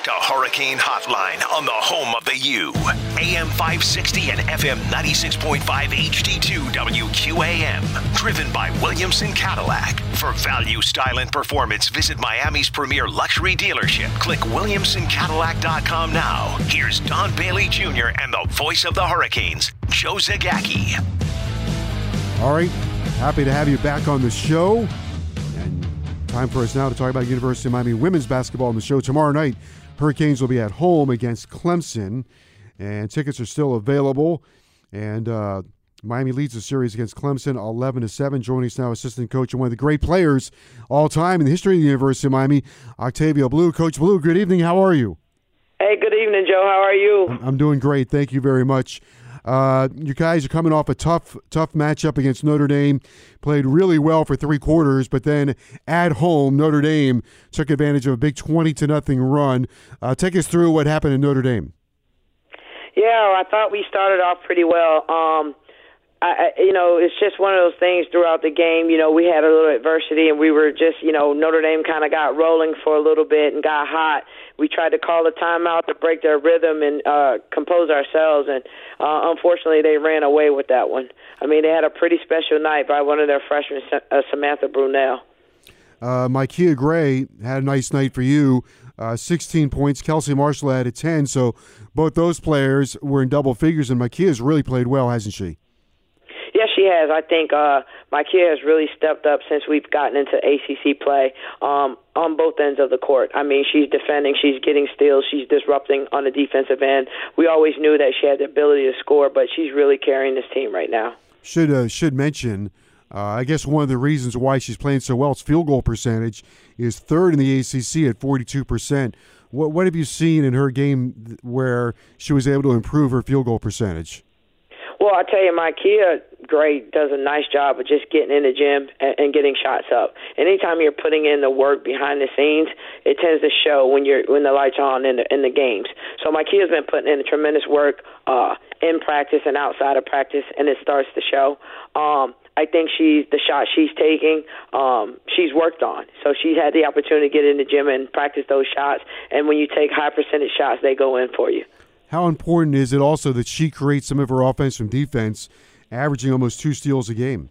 back to Hurricane Hotline on the home of the U. AM 560 and FM 96.5 HD2 WQAM. Driven by Williamson Cadillac. For value, style, and performance, visit Miami's premier luxury dealership. Click WilliamsonCadillac.com now. Here's Don Bailey Jr. and the voice of the Hurricanes, Joe Zagacki. All right, happy to have you back on the show. Time for us now to talk about University of Miami women's basketball on the show. Tomorrow night, Hurricanes will be at home against Clemson, and tickets are still available. And uh, Miami leads the series against Clemson 11 to 7. Joining us now, assistant coach and one of the great players all time in the history of the University of Miami, Octavia Blue. Coach Blue, good evening. How are you? Hey, good evening, Joe. How are you? I'm doing great. Thank you very much. Uh, you guys are coming off a tough, tough matchup against Notre Dame. Played really well for three quarters, but then at home, Notre Dame took advantage of a big twenty to nothing run. Uh, take us through what happened in Notre Dame. Yeah, I thought we started off pretty well. Um, I, you know, it's just one of those things throughout the game. You know, we had a little adversity, and we were just, you know, Notre Dame kind of got rolling for a little bit and got hot. We tried to call a timeout to break their rhythm and uh, compose ourselves, and uh, unfortunately, they ran away with that one. I mean, they had a pretty special night by one of their freshmen, uh, Samantha Brunelle. Uh, Mykea Gray had a nice night for you. Uh, 16 points. Kelsey Marshall had a 10. So both those players were in double figures, and Mykea's really played well, hasn't she? She has. I think uh, kid has really stepped up since we've gotten into ACC play um, on both ends of the court. I mean, she's defending, she's getting steals, she's disrupting on the defensive end. We always knew that she had the ability to score, but she's really carrying this team right now. Should uh, should mention. Uh, I guess one of the reasons why she's playing so well, is field goal percentage, is third in the ACC at 42%. What, what have you seen in her game where she was able to improve her field goal percentage? Well, I tell you, Mykea Gray does a nice job of just getting in the gym and, and getting shots up. Anytime you're putting in the work behind the scenes, it tends to show when you're when the lights on in the in the games. So Mykea's been putting in tremendous work uh, in practice and outside of practice, and it starts to show. Um, I think she's the shot she's taking. Um, she's worked on, so she's had the opportunity to get in the gym and practice those shots. And when you take high percentage shots, they go in for you how important is it also that she creates some of her offense from defense, averaging almost two steals a game?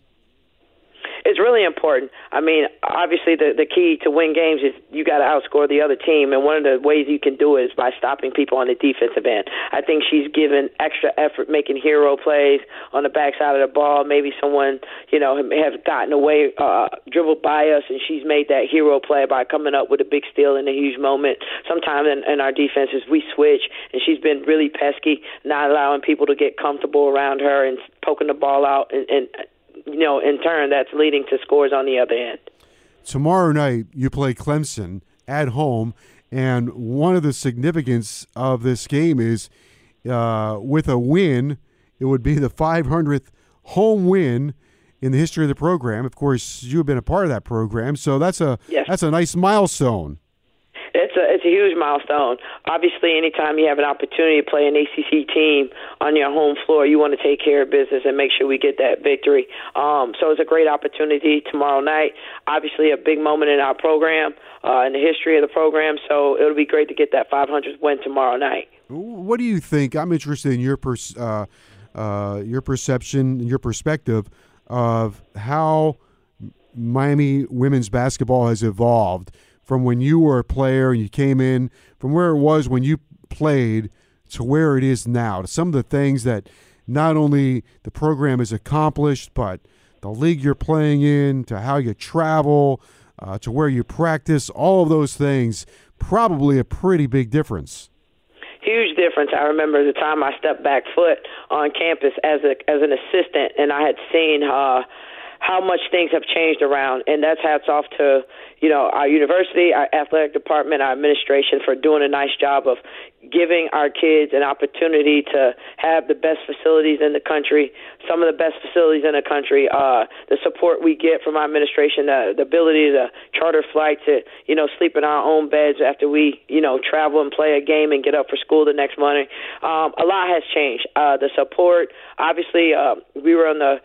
It's really important. I mean, obviously, the the key to win games is you got to outscore the other team, and one of the ways you can do it is by stopping people on the defensive end. I think she's given extra effort making hero plays on the backside of the ball. Maybe someone, you know, have gotten away, uh, dribbled by us, and she's made that hero play by coming up with a big steal in a huge moment. Sometimes in, in our defenses, we switch, and she's been really pesky, not allowing people to get comfortable around her and poking the ball out and, and you know, in turn, that's leading to scores on the other end. Tomorrow night, you play Clemson at home, and one of the significance of this game is uh, with a win, it would be the 500th home win in the history of the program. Of course, you have been a part of that program, so that's a yes. that's a nice milestone a huge milestone. Obviously, anytime you have an opportunity to play an ACC team on your home floor, you want to take care of business and make sure we get that victory. Um, so it's a great opportunity tomorrow night. Obviously, a big moment in our program, uh, in the history of the program. So it'll be great to get that 500th win tomorrow night. What do you think? I'm interested in your pers- uh, uh, your perception, your perspective of how Miami women's basketball has evolved from when you were a player and you came in, from where it was when you played to where it is now, to some of the things that not only the program has accomplished, but the league you're playing in, to how you travel, uh, to where you practice, all of those things, probably a pretty big difference. Huge difference. I remember the time I stepped back foot on campus as a as an assistant, and I had seen uh, how much things have changed around, and that's hats off to you know our university, our athletic department, our administration for doing a nice job of giving our kids an opportunity to have the best facilities in the country, some of the best facilities in the country. Uh, the support we get from our administration, the, the ability to charter flights, to you know sleep in our own beds after we you know travel and play a game and get up for school the next morning. Um, a lot has changed. Uh, the support, obviously, uh, we were on the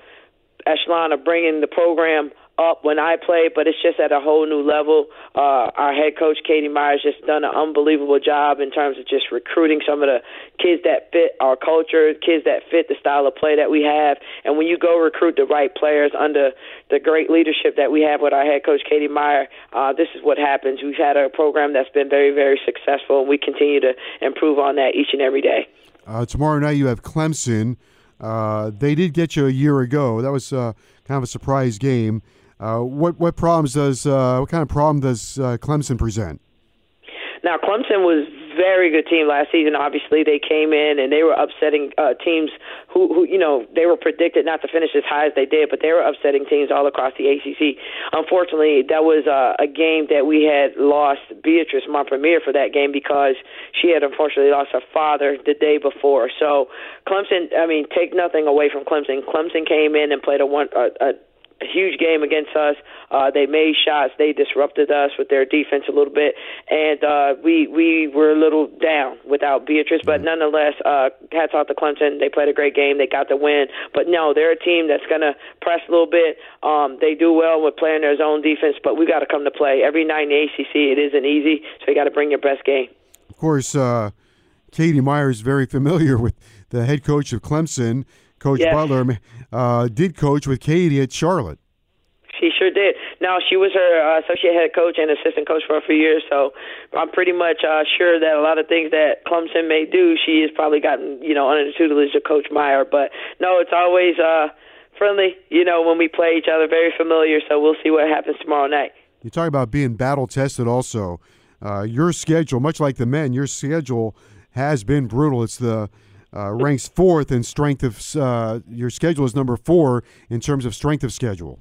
echelon of bringing the program up when I played, but it's just at a whole new level. Uh, our head coach Katie Meier's just done an unbelievable job in terms of just recruiting some of the kids that fit our culture, kids that fit the style of play that we have. And when you go recruit the right players under the great leadership that we have with our head coach Katie Meier, uh, this is what happens. We've had a program that's been very, very successful, and we continue to improve on that each and every day. Uh, tomorrow night you have Clemson. Uh, they did get you a year ago. That was uh, kind of a surprise game. Uh, what what problems does uh, what kind of problem does uh, Clemson present? Now Clemson was very good team last season. Obviously, they came in and they were upsetting uh, teams who, who, you know, they were predicted not to finish as high as they did, but they were upsetting teams all across the ACC. Unfortunately, that was uh, a game that we had lost Beatrice Mompremier for that game because she had unfortunately lost her father the day before. So Clemson, I mean, take nothing away from Clemson. Clemson came in and played a one. A, a a huge game against us. Uh, they made shots. They disrupted us with their defense a little bit, and uh, we we were a little down without Beatrice. But mm-hmm. nonetheless, uh, hats off to Clemson. They played a great game. They got the win. But no, they're a team that's going to press a little bit. Um, they do well with playing their zone defense, but we got to come to play every night in the ACC. It isn't easy, so you got to bring your best game. Of course, uh, Katie Meier is very familiar with the head coach of Clemson. Coach yes. Butler uh, did coach with Katie at Charlotte. She sure did. Now she was her uh, associate head coach and assistant coach for a few years, so I'm pretty much uh, sure that a lot of things that Clemson may do, she has probably gotten you know under the tutelage of Coach Meier. But no, it's always uh, friendly. You know when we play each other, very familiar. So we'll see what happens tomorrow night. You talk about being battle tested. Also, uh, your schedule, much like the men, your schedule has been brutal. It's the uh, ranks fourth in strength of uh, your schedule is number four in terms of strength of schedule.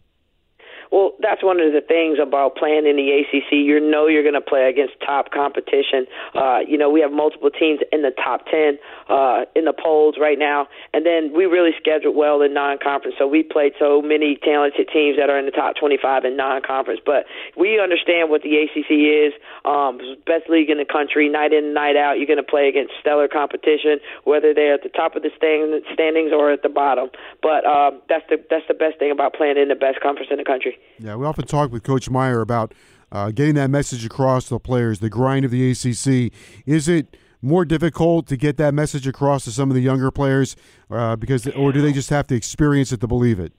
That's one of the things about playing in the ACC. You know you're going to play against top competition. Uh, you know we have multiple teams in the top ten uh, in the polls right now, and then we really schedule well in non-conference. So we played so many talented teams that are in the top 25 in non-conference. But we understand what the ACC is. Um, best league in the country, night in, night out. You're going to play against stellar competition, whether they're at the top of the standings or at the bottom. But uh, that's the that's the best thing about playing in the best conference in the country. Yeah, we often talk with Coach Meier about uh, getting that message across to the players, the grind of the ACC. Is it more difficult to get that message across to some of the younger players, uh, because, or do they just have to experience it to believe it?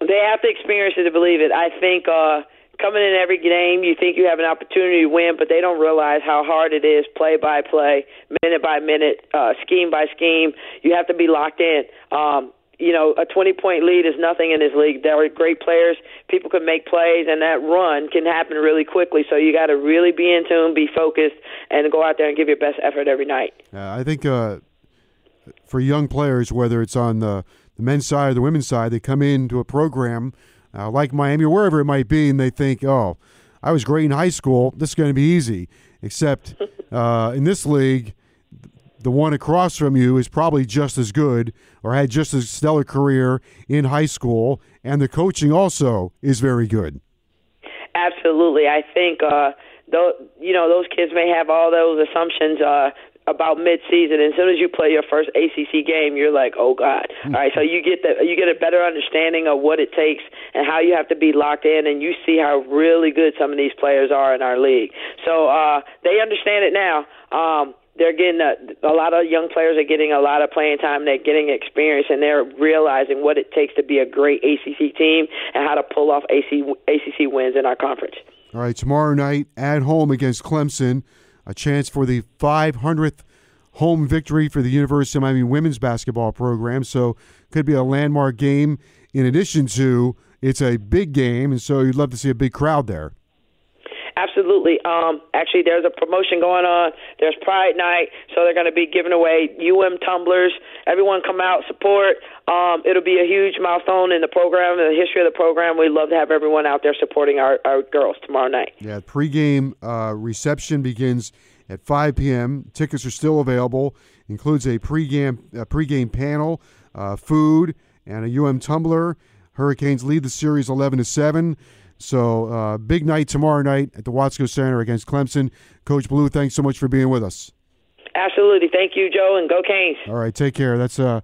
They have to experience it to believe it. I think uh, coming in every game, you think you have an opportunity to win, but they don't realize how hard it is, play by play, minute by minute, uh, scheme by scheme. You have to be locked in. Um, you know, a 20 point lead is nothing in this league. There are great players. People can make plays, and that run can happen really quickly. So you got to really be in tune, be focused, and go out there and give your best effort every night. Uh, I think uh, for young players, whether it's on the, the men's side or the women's side, they come into a program uh, like Miami or wherever it might be, and they think, oh, I was great in high school. This is going to be easy. Except uh, in this league, the one across from you is probably just as good or had just as stellar career in high school, and the coaching also is very good. Absolutely, I think uh, though you know those kids may have all those assumptions uh, about mid-season. And as soon as you play your first ACC game, you're like, oh God! All right, so you get the you get a better understanding of what it takes and how you have to be locked in, and you see how really good some of these players are in our league. So uh, they understand it now. Um, they're getting a, a lot of young players are getting a lot of playing time. They're getting experience, and they're realizing what it takes to be a great ACC team and how to pull off AC, ACC wins in our conference. All right, tomorrow night at home against Clemson, a chance for the 500th home victory for the University of Miami women's basketball program. So, could be a landmark game. In addition to, it's a big game, and so you'd love to see a big crowd there. Absolutely. Um, actually, there's a promotion going on. There's Pride Night, so they're going to be giving away UM tumblers. Everyone come out, support. Um, it'll be a huge milestone in the program, in the history of the program. We'd love to have everyone out there supporting our, our girls tomorrow night. Yeah, pregame uh, reception begins at 5 p.m. Tickets are still available. Includes a pregame a pregame panel, uh, food, and a UM tumbler. Hurricanes lead the series 11 to seven. So uh, big night tomorrow night at the Watsco Center against Clemson. Coach Blue, thanks so much for being with us. Absolutely, thank you, Joe, and go Canes. All right, take care. That's uh,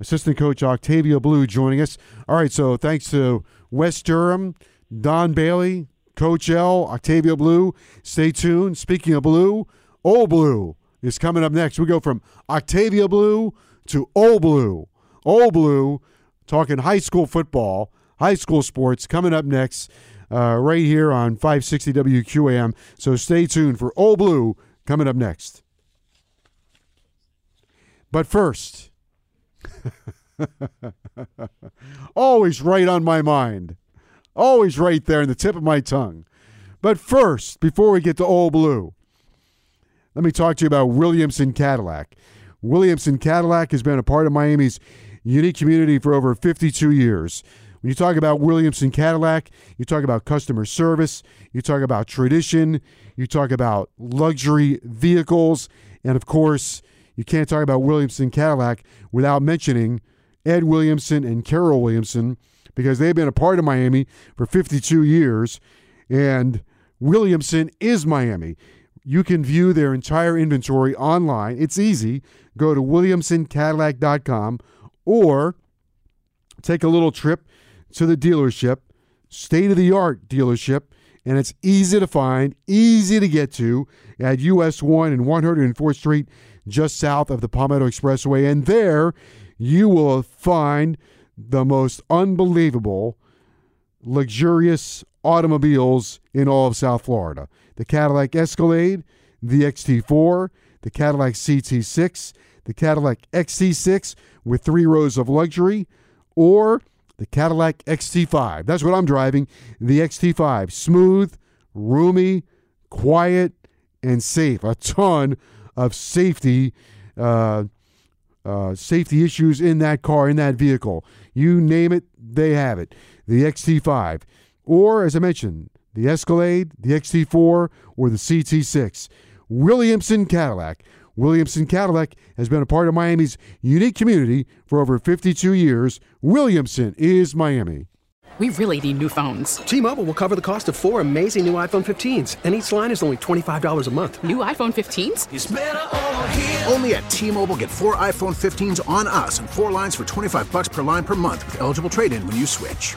assistant coach Octavia Blue joining us. All right, so thanks to Wes Durham, Don Bailey, Coach L, Octavia Blue. Stay tuned. Speaking of blue, Old Blue is coming up next. We go from Octavia Blue to Old Blue. Old Blue, talking high school football, high school sports, coming up next, uh, right here on 560 WQAM. So stay tuned for Old Blue coming up next. But first, always right on my mind, always right there in the tip of my tongue. But first, before we get to Old Blue, let me talk to you about Williamson Cadillac. Williamson Cadillac has been a part of Miami's unique community for over 52 years. When you talk about Williamson Cadillac, you talk about customer service, you talk about tradition, you talk about luxury vehicles, and of course, you can't talk about Williamson Cadillac without mentioning Ed Williamson and Carol Williamson because they've been a part of Miami for 52 years, and Williamson is Miami. You can view their entire inventory online. It's easy. Go to williamsoncadillac.com or take a little trip to the dealership, state of the art dealership, and it's easy to find, easy to get to at US 1 and 104th Street, just south of the Palmetto Expressway. And there you will find the most unbelievable, luxurious automobiles in all of South Florida the Cadillac Escalade, the XT4, the Cadillac CT6, the Cadillac XT6 with three rows of luxury, or the Cadillac XT5. That's what I'm driving. The XT5. Smooth, roomy, quiet, and safe. A ton of safety. Uh, uh, safety issues in that car, in that vehicle. You name it, they have it. The XT5. Or, as I mentioned, the Escalade, the XT4, or the CT6. Williamson Cadillac. Williamson Cadillac has been a part of Miami's unique community for over 52 years. Williamson is Miami. We really need new phones. T-Mobile will cover the cost of four amazing new iPhone 15s, and each line is only $25 a month. New iPhone 15s? Only at T-Mobile get four iPhone 15s on us and four lines for 25 bucks per line per month with eligible trade-in when you switch.